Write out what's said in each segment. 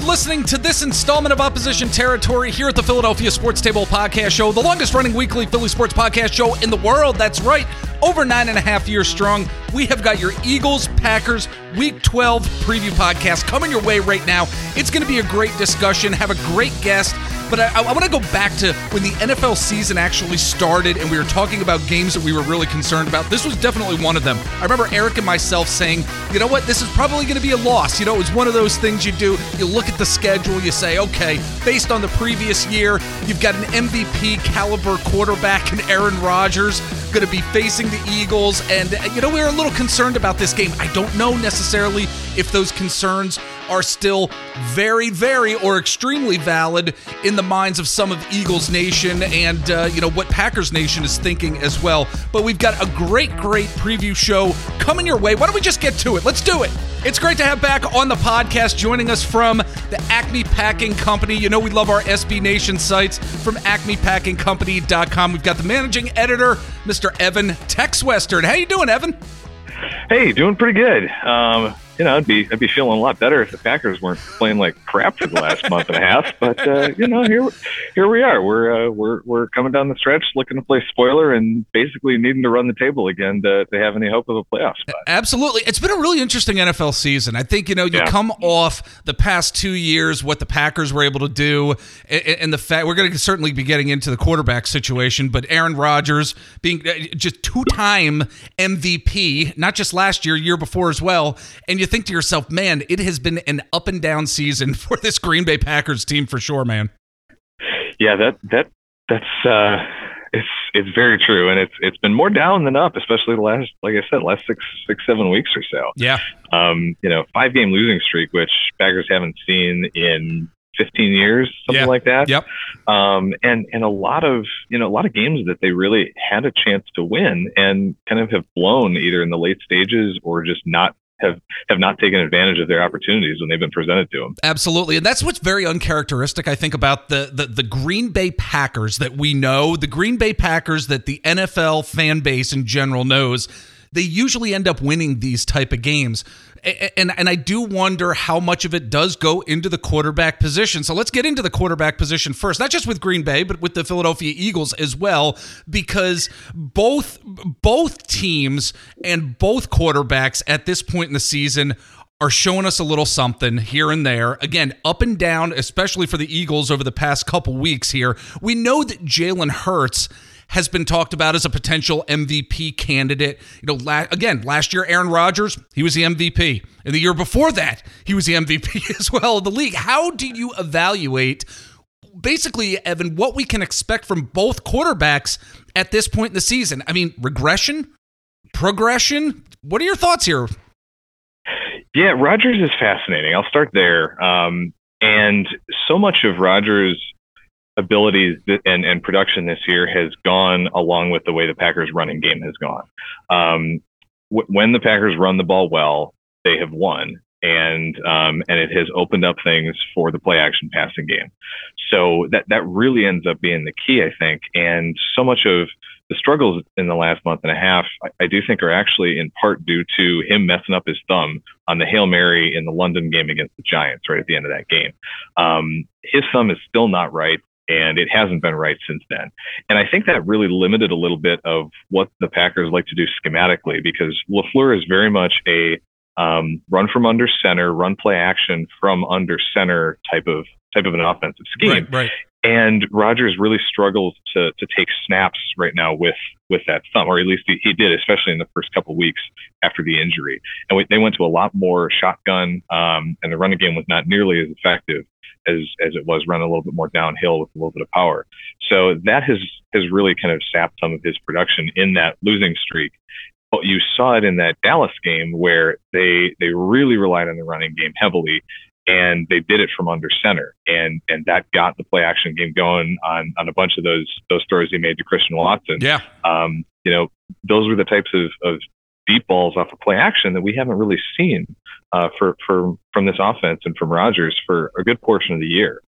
You're listening to this installment of Opposition Territory here at the Philadelphia Sports Table Podcast Show, the longest running weekly Philly sports podcast show in the world. That's right, over nine and a half years strong. We have got your Eagles Packers Week 12 preview podcast coming your way right now. It's going to be a great discussion, have a great guest. But I, I want to go back to when the NFL season actually started and we were talking about games that we were really concerned about. This was definitely one of them. I remember Eric and myself saying, you know what, this is probably going to be a loss. You know, it was one of those things you do. You look at the schedule, you say, okay, based on the previous year, you've got an MVP caliber quarterback in Aaron Rodgers going to be facing the Eagles. And, you know, we were a little concerned about this game. I don't know necessarily if those concerns are still very, very, or extremely valid in the minds of some of Eagles Nation and, uh, you know, what Packers Nation is thinking as well. But we've got a great, great preview show coming your way. Why don't we just get to it? Let's do it. It's great to have back on the podcast joining us from the Acme Packing Company. You know, we love our SB Nation sites from acmepackingcompany.com. We've got the managing editor, Mr. Evan Tex Western. How you doing, Evan? Hey, doing pretty good. Um, you know, I'd be I'd be feeling a lot better if the Packers weren't playing like crap for the last month and a half. But uh, you know, here here we are. We're uh, we're we're coming down the stretch, looking to play spoiler, and basically needing to run the table again to, to have any hope of a playoff spot. Absolutely, it's been a really interesting NFL season. I think you know you Yeah. come off the past two years, what the Packers were able to do, and, and the fact we're going to certainly be getting into the quarterback situation. But Aaron Rodgers being uh, just two-time MVP, not just last year, year before as well, and you think to yourself, man, it has been an up and down season for this Green Bay Packers team for sure, man. Yeah, that that that's uh, it's it's very true, and it's it's been more down than up, especially the last, like I said, last six six seven weeks or so. Yeah, Um, you know, five game losing streak, which Packers haven't seen in 15 years, something Yeah. like that. Yep. Um, and and a lot of you know a lot of games that they really had a chance to win and kind of have blown either in the late stages or just not have have not taken advantage of their opportunities when they've been presented to them. Absolutely, and that's what's very uncharacteristic, I think, about the, the the Green Bay Packers that we know, the Green Bay Packers that the NFL fan base in general knows. They usually end up winning these type of games, and and I do wonder how much of it does go into the quarterback position. So let's get into the quarterback position first, not just with Green Bay, but with the Philadelphia Eagles as well, because both both teams and both quarterbacks at this point in the season are showing us a little something here and there. Again, up and down, especially for the Eagles over the past couple weeks here. We know that Jalen Hurts has been talked about as a potential MVP candidate. You know, la- again, last year Aaron Rodgers, he was the MVP. And the year before that, he was the MVP as well of the league. How do you evaluate basically, Evan, what we can expect from both quarterbacks at this point in the season? I mean, regression, progression. What are your thoughts here? Yeah, Rodgers is fascinating. I'll start there. Um, and so much of Rodgers' abilities and, and production this year has gone along with the way the Packers' running game has gone. Um, w- when the Packers run the ball well, they have won. And um, and it has opened up things for the play action passing game. So that that really ends up being the key, I think. And so much of the struggles in the last month and a half, I, I, do think are actually in part due to him messing up his thumb on the Hail Mary in the London game against the Giants right at the end of that game. Um, his thumb is still not right, and it hasn't been right since then. And I think that really limited a little bit of what the Packers like to do schematically because LaFleur is very much a um, run from under center, run play action from under center type of type of an offensive scheme. Right, right. And Rodgers really struggles to to take snaps right now with with that thumb, or at least he, he did, especially in the first couple weeks after the injury. And we, they went to a lot more shotgun, um, and the running game was not nearly as effective as as it was run a little bit more downhill with a little bit of power. So that has has really kind of sapped some of his production in that losing streak. But you saw it in that Dallas game where they they really relied on the running game heavily and they did it from under center, and and that got the play action game going on on a bunch of those those throws he made to Christian Watson. Yeah, um, you know, those were the types of, of deep balls off of play action that we haven't really seen uh, for for from this offense and from Rodgers for a good portion of the year.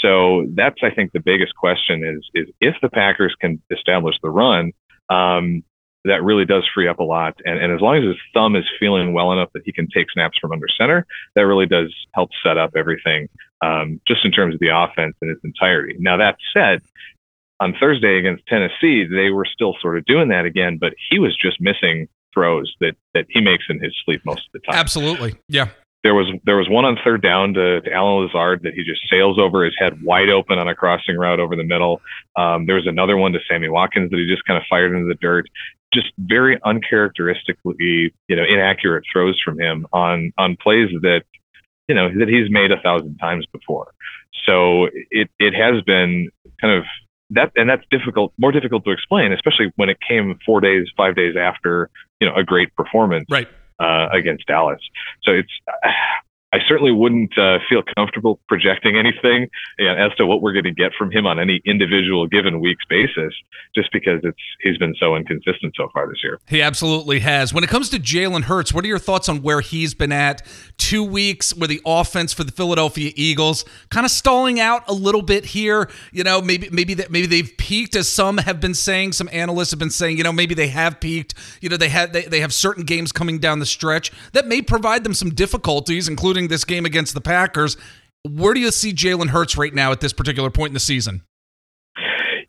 So that's I think the biggest question is is if the Packers can establish the run. Um, that really does free up a lot. And, and as long as his thumb is feeling well enough that he can take snaps from under center, that really does help set up everything um, just in terms of the offense in its entirety. Now, that said, on Thursday against Tennessee, they were still sort of doing that again, but he was just missing throws that, that he makes in his sleep most of the time. Absolutely. Yeah. There was there was one on third down to, to Allen Lazard that he just sails over his head wide open on a crossing route over the middle. Um, there was another one to Sammy Watkins that he just kind of fired into the dirt just very uncharacteristically, you know, inaccurate throws from him on on plays that, you know, that he's made a thousand times before. So it it has been kind of that, and that's difficult, more difficult to explain, especially when it came four days, five days after, you know, a great performance, right. Uh, against Dallas. So it's, I certainly wouldn't uh, feel comfortable projecting anything you know, as to what we're going to get from him on any individual given week's basis, just because it's he's been so inconsistent so far this year. He absolutely has. When it comes to Jalen Hurts, what are your thoughts on where he's been at? Two weeks where the offense for the Philadelphia Eagles kind of stalling out a little bit here. You know, maybe maybe that maybe they've peaked, as some have been saying. Some analysts have been saying, you know, maybe they have peaked. You know, they had they, they have certain games coming down the stretch that may provide them some difficulties, including this game against the Packers. Where do you see Jalen Hurts right now at this particular point in the season?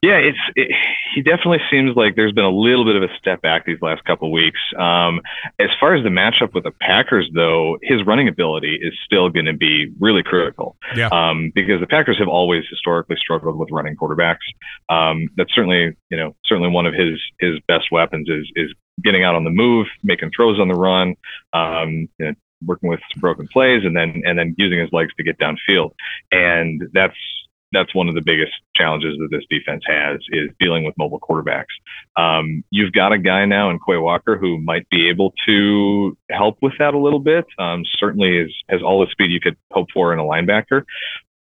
Yeah, it's it, he definitely seems like there's been a little bit of a step back these last couple weeks. Um, as far as the matchup with the Packers, though, his running ability is still going to be really critical. Yeah. Um, because the Packers have always historically struggled with running quarterbacks. Um, that's certainly you know certainly one of his his best weapons is is getting out on the move, making throws on the run. Um, you know, working with some broken plays and then and then using his legs to get downfield. And that's that's one of the biggest challenges that this defense has is dealing with mobile quarterbacks. Um, you've got a guy now in Quay Walker who might be able to help with that a little bit. Um, certainly is, has all the speed you could hope for in a linebacker.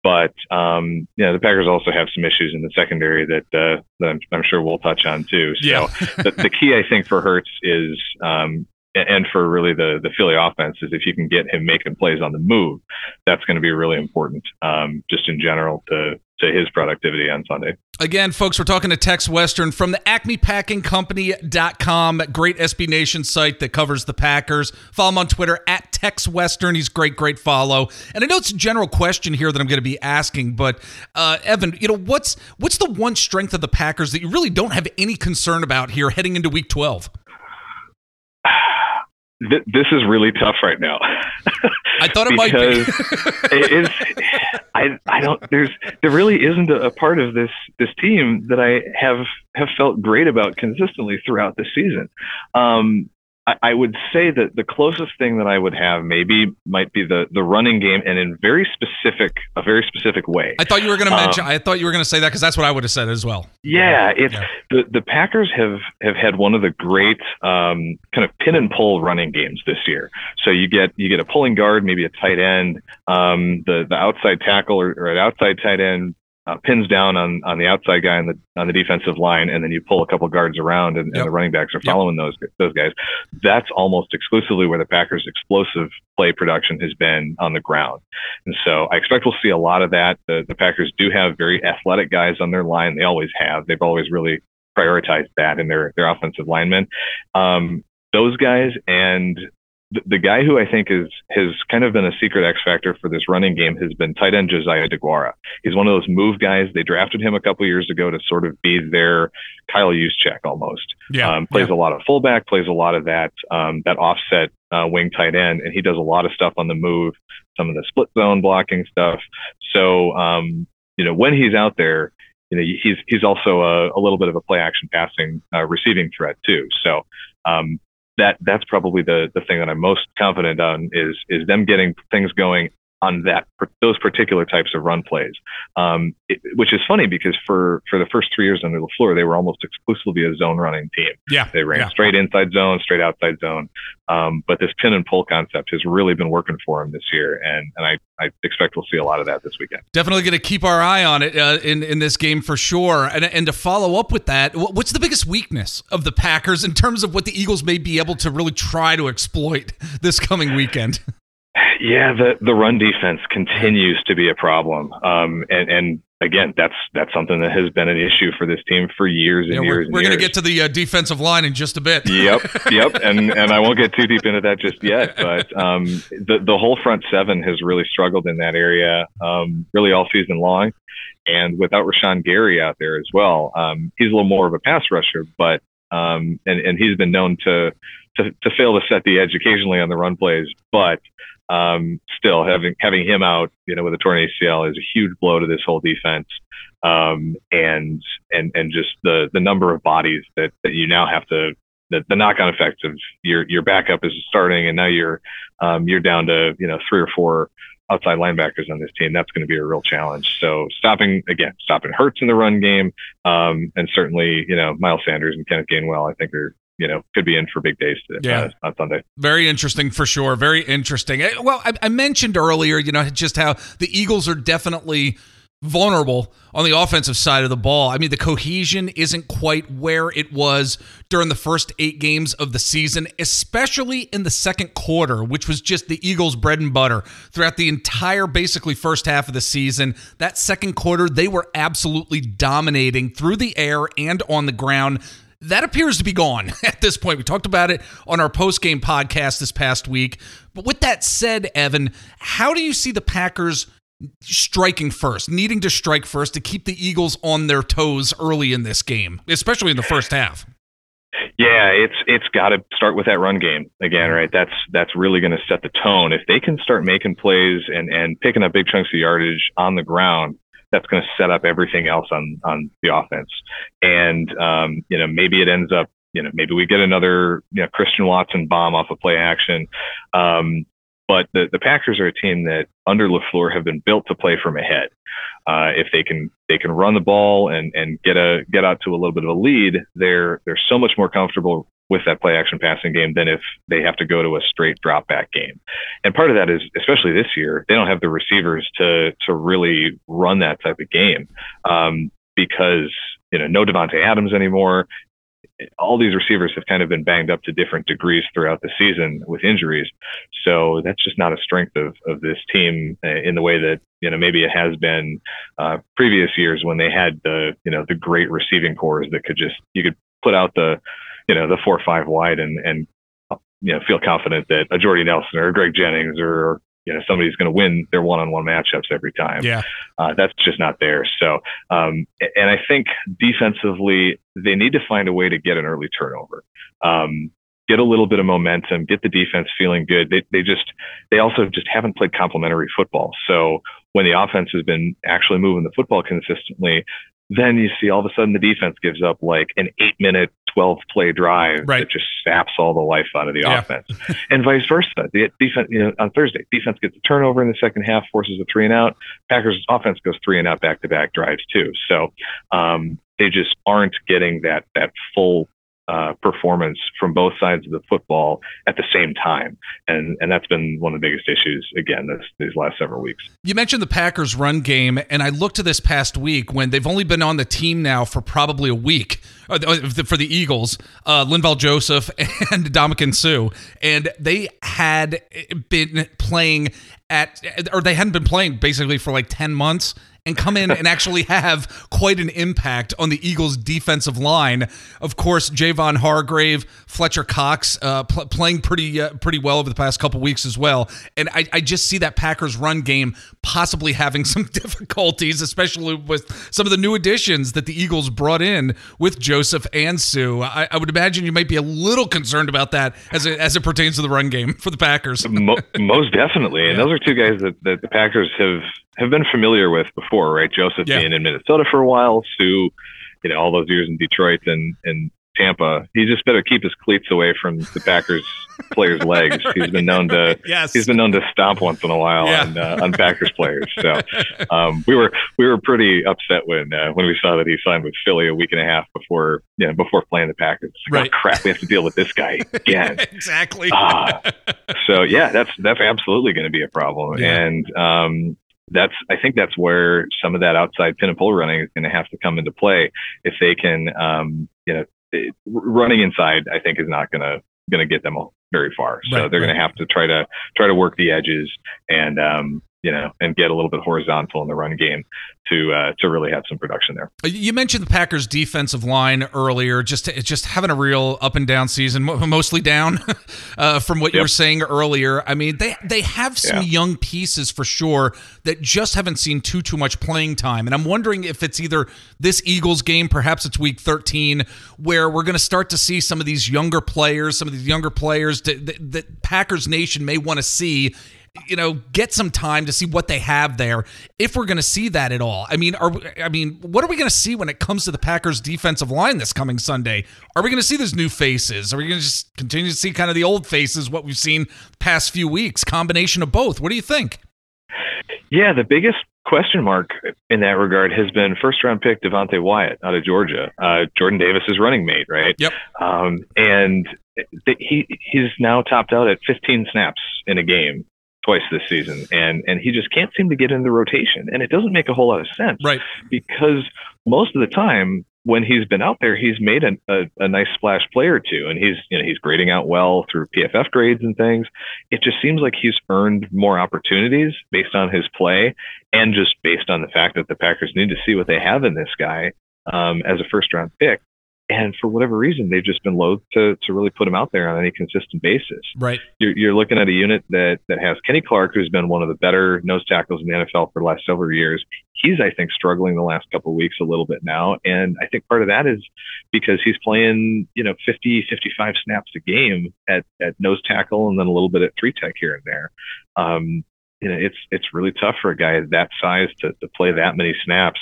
But um, you know, the Packers also have some issues in the secondary that, uh, that I'm, I'm, sure we'll touch on too. So yeah. the, the, key, I think, for Hurts is um, and for really the the Philly offense is if you can get him making plays on the move, that's going to be really important, um, just in general to to his productivity on Sunday. Again, folks, we're talking to Tex Western from the AcmePackingCompany.com, great SB Nation site that covers the Packers. Follow him on Twitter at Tex Western. He's great, great follow. And I know it's a general question here that I'm going to be asking, but uh, Evan, you know what's what's the one strength of the Packers that you really don't have any concern about here heading into Week 12? Th- this is really tough right now. I thought it might be. it is. I I don't. There's there really isn't a, a, part of this this team that I have have felt great about consistently throughout the season. Um, I, I would say that the closest thing that I would have maybe might be the the running game, and in very specific a very specific way. I thought you were going to mention. Um, I thought you were going to say that because that's what I would have said as well. Yeah, it's yeah. the the Packers have have had one of the great um, kind of pin and pull running games this year. So you get you get a pulling guard, maybe a tight end, um, the the outside tackle or, or an outside tight end uh, pins down on on the outside guy on the on the defensive line, and then you pull a couple guards around, and, yep. and the running backs are following yep. those those guys. That's almost exclusively where the Packers' explosive play production has been on the ground, and so I expect we'll see a lot of that. The, the Packers do have very athletic guys on their line; they always have. They've always really prioritized that in their their offensive linemen. Um, those guys and the, the guy who I think is has kind of been a secret X factor for this running game has been tight end Josiah Deguara. He's one of those move guys. They drafted him a couple years ago to sort of be their Kyle Juszczyk almost. Yeah, um, plays yeah. a lot of fullback, plays a lot of that um, that offset uh, wing tight end, and he does a lot of stuff on the move, some of the split zone blocking stuff. So um, you know when he's out there, you know he's he's also a, a little bit of a play action passing uh, receiving threat too. So um, that that's probably the the thing that I'm most confident on is is them getting things going on that those particular types of run plays, um, it, which is funny because for for the first three years under LaFleur, they were almost exclusively a zone running team. Yeah, They ran yeah. straight inside zone, straight outside zone. Um, but this pin and pull concept has really been working for him this year, and and I, I expect we'll see a lot of that this weekend. Definitely going to keep our eye on it uh, in in this game for sure. And and to follow up with that, what's the biggest weakness of the Packers in terms of what the Eagles may be able to really try to exploit this coming weekend? Yeah, the the run defense continues to be a problem, um, and and again, that's that's something that has been an issue for this team for years and Yeah, years. we're we're going to get to the uh, defensive line in just a bit. yep, yep, and and I won't get too deep into that just yet, but um, the the whole front seven has really struggled in that area, um, really all season long, and without Rashan Gary out there as well, um, he's a little more of a pass rusher, but um, and and he's been known to to to fail to set the edge occasionally on the run plays, but um, still having having him out, you know, with a torn ACL is a huge blow to this whole defense. Um, and and and just the the number of bodies that that you now have to the, the knock on effect of your your backup is starting and now you're um, you're down to you know three or four outside linebackers on this team. That's going to be a real challenge. So stopping again, stopping Hurts in the run game, um, and certainly you know Miles Sanders and Kenneth Gainwell, I think are you know could be in for big days today, Yeah. uh, on Sunday. Very interesting for sure. Very interesting. Eh, Well, I, I mentioned earlier, you know, just how the Eagles are definitely vulnerable on the offensive side of the ball. I mean, the cohesion isn't quite where it was during the first eight games of the season, especially in the second quarter, which was just the Eagles' bread and butter throughout the entire, basically, first half of the season. That second quarter, they were absolutely dominating through the air and on the ground that appears to be gone at this point. We talked about it on our post game podcast this past week. But with that said, Evan, how do you see the Packers striking first, needing to strike first to keep the Eagles on their toes early in this game, especially in the first half? Yeah, it's it's got to start with that run game again, right? That's that's really going to set the tone. If they can start making plays and and picking up big chunks of yardage on the ground, that's going to set up everything else on on the offense. And um, you know, maybe it ends up, you know, maybe we get another you know Christian Watson bomb off a play action. Um, but the the Packers are a team that under LaFleur have been built to play from ahead. Uh, if they can they can run the ball and and get a get out to a little bit of a lead, they're they're so much more comfortable with that play action passing game than if they have to go to a straight drop back game. And part of that is especially this year, they don't have the receivers to to really run that type of game um, because you know no Davante Adams anymore. All these receivers have kind of been banged up to different degrees throughout the season with injuries. So that's just not a strength of, of this team uh, in the way that, you know, maybe it has been uh, previous years when they had the, you know, the great receiving cores that could just, you could put out the, you know, the four or five wide and, and, you know, feel confident that a Jordy Nelson or Greg Jennings or, you know, somebody's going to win their one-on-one matchups every time Yeah. uh, that's just not there. So, um, and I think defensively, they need to find a way to get an early turnover, um, get a little bit of momentum, get the defense feeling good. They, they just, they also just haven't played complementary football. So when the offense has been actually moving the football consistently, then you see all of a sudden the defense gives up like an eight minute, 12 play drive Right. that just saps all the life out of the Yeah. offense and vice versa. The defense, you know, on Thursday, defense gets a turnover in the second half, forces a three and out. Packers offense goes three and out back to back drives too. So um, they just aren't getting that that full uh, performance from both sides of the football at the same time, and and that's been one of the biggest issues again this these last several weeks. You mentioned the Packers run game, and I looked to this past week when they've only been on the team now for probably a week uh, for the Eagles, uh, Linval Joseph and Ndamukong Suh, and they had been playing at, or they hadn't been playing basically for like 10 months and come in and actually have quite an impact on the Eagles' defensive line. Of course, Javon Hargrave, Fletcher Cox uh, pl- playing pretty uh, pretty well over the past couple weeks as well. And I, I just see that Packers run game possibly having some difficulties, especially with some of the new additions that the Eagles brought in with Joseph and Suh. I, I would imagine you might be a little concerned about that as it, as it pertains to the run game for the Packers. Most definitely, and those are two guys that, that the Packers have have been familiar with before, right? Joseph Yeah. being in Minnesota for a while, Suh, you know, all those years in Detroit and and Tampa. He just better keep his cleats away from the Packers players' legs. He's been known to Yes. he's been known to stomp once in a while Yeah. on uh, on Packers players. So um, we were we were pretty upset when uh, when we saw that he signed with Philly a week and a half before you know before playing the Packers. Like, Right. Oh crap, we have to deal with this guy again. exactly. Ah. so yeah, that's that's absolutely going to be a problem, Yeah. and um, that's I think that's where some of that outside pin and pull running is going to have to come into play if they can, um, you know, it- running inside. I think is not going to going to get them very far. So Right, they're going to have to try to try to work the edges and um, you know and get a little bit horizontal in the run game to uh, to really have some production there. You mentioned the Packers' defensive line earlier, just just having a real up and down season, mostly down uh, from what you were saying earlier. I mean, they they have some Yeah. young pieces for sure that just haven't seen too too much playing time, and I'm wondering if it's either this Eagles game, perhaps it's Week 13, where we're going to start to see some of these younger players, some of these younger players that, that, that Packers Nation may want to see you know, get some time to see what they have there. If we're going to see that at all, I mean, are I mean, what are we going to see when it comes to the Packers' defensive line this coming Sunday? Are we going to see those new faces? Are we going to just continue to see kind of the old faces, what we've seen past few weeks? Combination of both. What do you think? Yeah, the biggest question mark in that regard has been first round pick Devonte Wyatt out of Georgia, uh, Jordan Davis's running mate, right? Yep. Um, and th- he he's now topped out at 15 snaps in a game twice this season, and and he just can't seem to get in the rotation, and it doesn't make a whole lot of sense, Right. Because most of the time when he's been out there, he's made a, a, a nice splash play or two, and he's you know he's grading out well through PFF grades and things. It just seems like he's earned more opportunities based on his play, and just based on the fact that the Packers need to see what they have in this guy um, as a first round pick. And for whatever reason, they've just been loath to, to really put him out there on any consistent basis Right. you're, you're looking at a unit that that has Kenny Clark, who's been one of the better nose tackles in the NFL for the last several years. He's, I think, struggling the last couple of weeks a little bit now, and I think part of that is because he's playing, you know, 50, 55 snaps a game at at nose tackle, and then a little bit at three tech here and there. Um, you know, it's it's really tough for a guy that size to to play that many snaps,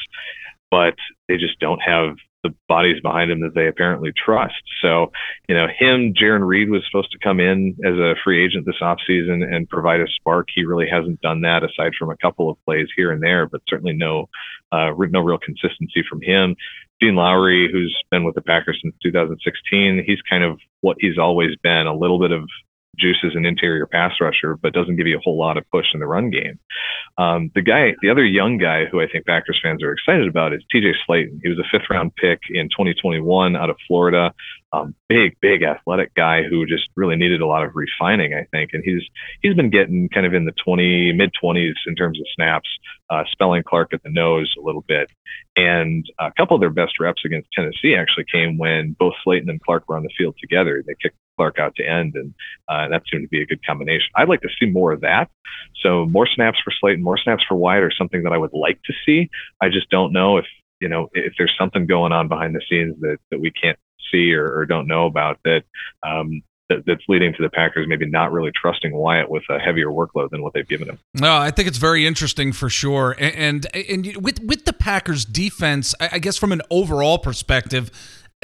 but they just don't have the bodies behind him that they apparently trust. So, you know, him, Jarran Reed was supposed to come in as a free agent this offseason and provide a spark. He really hasn't done that aside from a couple of plays here and there, but certainly no, uh, no real consistency from him. Dean Lowry, who's been with the Packers since 2016, he's kind of what he's always been, a little bit of juice as an interior pass rusher, but doesn't give you a whole lot of push in the run game. Um, the guy, the other young guy who I think Packers fans are excited about is TJ Slaton. He was a fifth round pick in 2021 out of Florida. Um, big, big athletic guy who just really needed a lot of refining, I think. And he's he's been getting kind of in the 20 mid 20s in terms of snaps, uh, spelling Clark at the nose a little bit. And a couple of their best reps against Tennessee actually came when both Slaton and Clark were on the field together. They kicked Clark out to end, and uh, that seemed to be a good combination. I'd like to see more of that. So more snaps for Slaton, more snaps for Wyatt are something that I would like to see. I just don't know if you know if there's something going on behind the scenes that that we can't see or, or don't know about that. Um, that, that's leading to the Packers maybe not really trusting Wyatt with a heavier workload than what they've given him. No, I think it's very interesting for sure. And and, and with with the Packers defense, I guess from an overall perspective,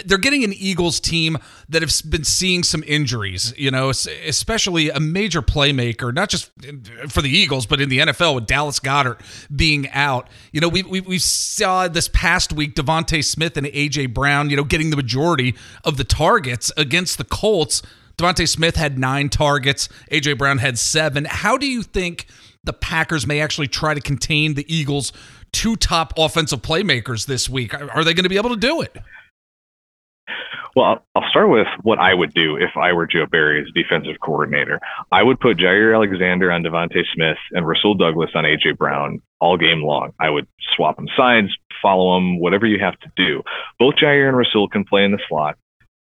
they're getting an Eagles team that have been seeing some injuries, you know, especially a major playmaker, not just uh, for the Eagles, but in the NFL with Dallas Goedert being out. You know, we, we, we saw this past week DeVonta Smith and A.J. Brown, you know, getting the majority of the targets against the Colts. DeVonta Smith had nine targets, A.J. Brown had seven. How do you think the Packers may actually try to contain the Eagles' two top offensive playmakers this week? Are they going to be able to do it? Well, I'll- start with what I would do if I were Joe Barry as defensive coordinator. I would put Jaire Alexander on DeVonta Smith and Rasul Douglas on AJ Brown all game long. I would swap them sides, follow them, whatever you have to do. Both Jaire and Rasul can play in the slot,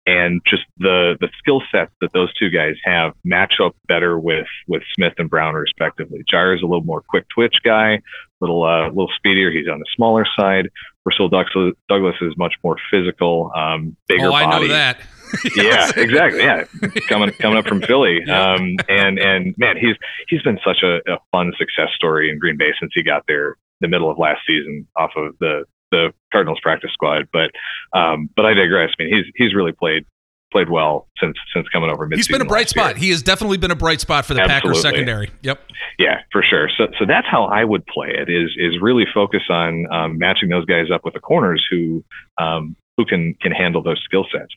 and just the the skill sets that those two guys have match up better with with Smith and Brown respectively. Jaire is a little more quick twitch guy, little uh, little speedier. He's on the smaller side. Douglas, Douglas is much more physical, um, bigger oh, I body know that. yeah, exactly. Yeah, coming coming up from Philly, um, and and man, he's he's been such a, a fun success story in Green Bay since he got there the middle of last season off of the the Cardinals practice squad. But um, but I digress. I mean, he's he's really played played well since since coming over. He's been a bright last year. spot. He has definitely been a bright spot for the Packers secondary. Yep. Yeah, for sure. So so that's how I would play it. Is is really focus on um, matching those guys up with the corners who um, who can can handle those skill sets.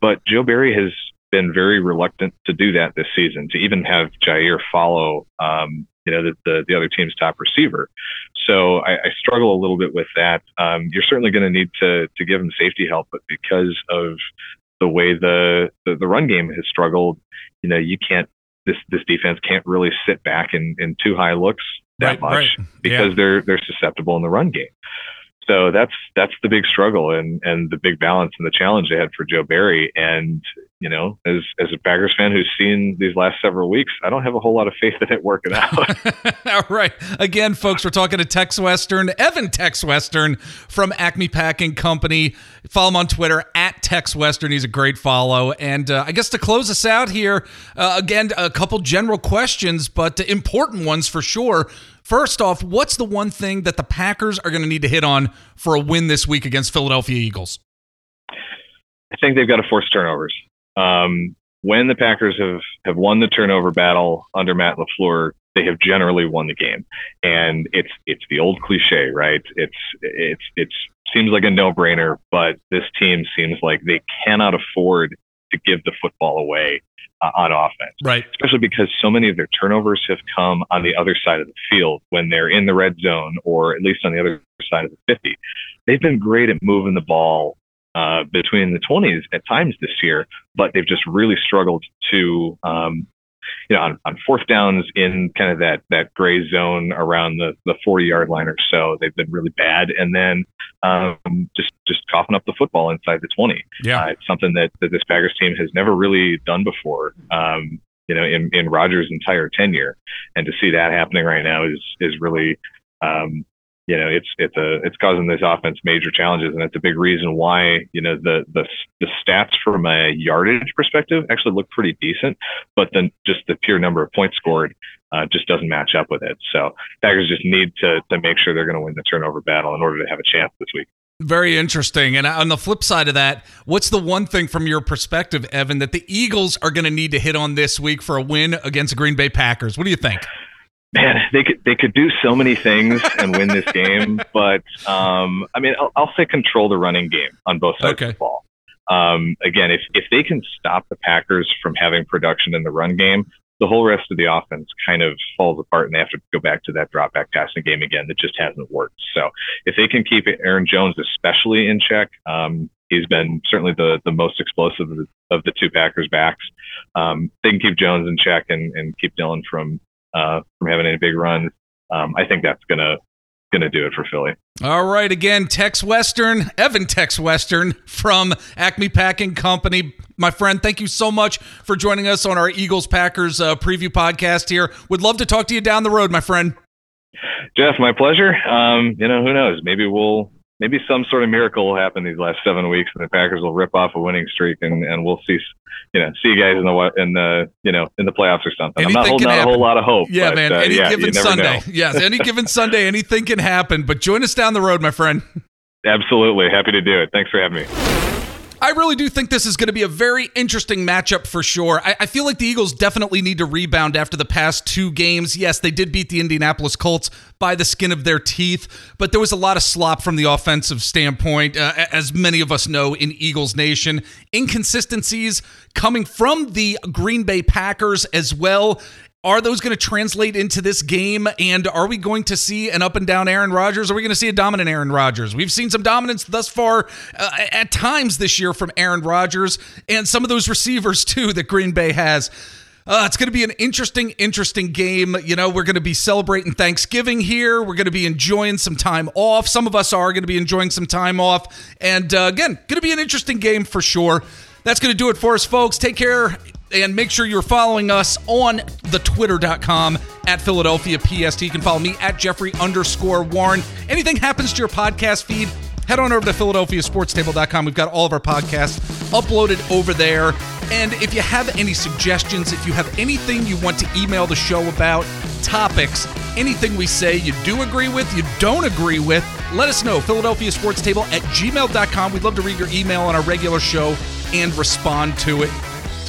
But Joe Barry has been very reluctant to do that this season. To even have Jaire follow, um, you know, the, the the other team's top receiver. So I, I struggle a little bit with that. Um, you're certainly going to need to to give him safety help, but because of the way the, the the run game has struggled, you know, you can't this this defense can't really sit back in, in too high looks Right, that much right. because Yeah. they're they're susceptible in the run game. So that's that's the big struggle and and the big balance and the challenge they had for Joe Barry. And you know, as as a Packers fan who's seen these last several weeks, I don't have a whole lot of faith in it working out. All right. Again, folks, we're talking to Tex Western, Evan Tex Western from Acme Packing Company. Follow him on Twitter at Tex Western. He's a great follow. And uh, I guess to close us out here, uh, again, a couple general questions, but important ones for sure. First off, what's the one thing that the Packers are going to need to hit on for a win this week against Philadelphia Eagles? I think they've got to force turnovers. Um, when the Packers have, have won the turnover battle under Matt LaFleur, they have generally won the game. And it's it's the old cliche, right? It's it's it's seems like a no-brainer, but this team seems like they cannot afford to give the football away on offense Right. especially because so many of their turnovers have come on the other side of the field when they're in the red zone or at least on the other side of the 50. They've been great at moving the ball uh, between the 20s at times this year, but they've just really struggled to, um, you know, on, on fourth downs in kind of that that gray zone around the the 40 yard line or so. They've been really bad, and then um, just just coughing up the football inside the 20. Yeah. Uh, it's something that, that this Packers team has never really done before. Um, you know, in, in Rodgers' entire tenure, and to see that happening right now is is really, um, you know, it's it's a it's causing this offense major challenges, and it's a big reason why you know the the the stats from a yardage perspective actually look pretty decent, but then just the pure number of points scored uh, just doesn't match up with it. So Packers just need to to make sure they're going to win the turnover battle in order to have a chance this week. Very interesting. And on the flip side of that, what's the one thing from your perspective, Evan, that the Eagles are going to need to hit on this week for a win against the Green Bay Packers? What do you think? Man, they could they could do so many things and win this game, but um, I mean, I'll, I'll say control the running game on both sides Okay. of the ball. Um, again, if if they can stop the Packers from having production in the run game, the whole rest of the offense kind of falls apart, and they have to go back to that drop back passing game again that just hasn't worked. So if they can keep Aaron Jones especially in check, um, he's been certainly the the most explosive of the, of the two Packers backs. Um, they can keep Jones in check and, and keep Dillon from uh, from having any big runs. Um, I think that's gonna gonna do it for Philly. All right, again, Tex Western, Evan Tex Western from Acme Packing Company. My friend, thank you so much for joining us on our Eagles Packers uh, preview podcast here. Would love to talk to you down the road, my friend. Jeff, my pleasure. Um, you know, who knows? Maybe we'll maybe some sort of miracle will happen these last seven weeks, and the Packers will rip off a winning streak, and, and we'll see, you know, see you guys in the in the you know in the playoffs or something. I'm not Anything holding out a whole lot of hope. Yeah, but, man. uh, any yeah, given Sunday. yes, any given Sunday, anything can happen. But join us down the road, my friend. Absolutely, happy to do it. Thanks for having me. I really do think this is going to be a very interesting matchup for sure. I, I feel like the Eagles definitely need to rebound after the past two games. Yes, they did beat the Indianapolis Colts by the skin of their teeth, but there was a lot of slop from the offensive standpoint, uh, as many of us know in Eagles Nation. Inconsistencies coming from the Green Bay Packers as well. Are those going to translate into this game? And are we going to see an up and down Aaron Rodgers? Are we going to see a dominant Aaron Rodgers? We've seen some dominance thus far uh, at times this year from Aaron Rodgers and some of those receivers, too, that Green Bay has. Uh, it's going to be an interesting, interesting game. You know, we're going to be celebrating Thanksgiving here. We're going to be enjoying some time off. Some of us are going to be enjoying some time off. And uh, again, going to be an interesting game for sure. That's going to do it for us, folks. Take care and make sure you're following us on the twitter.com at Philadelphia PST. You can follow me at Jeffrey underscore Warren. Anything happens to your podcast feed, head on over to PhiladelphiaSportsTable.com. We've got all of our podcasts uploaded over there. And if you have any suggestions, if you have anything you want to email the show about, topics, anything we say you do agree with, you don't agree with, let us know. Philadelphia Sports Table at gmail.com. We'd love to read your email on our regular show and respond to it.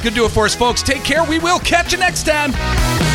Going to do it for us, folks. Take care. We will catch you next time.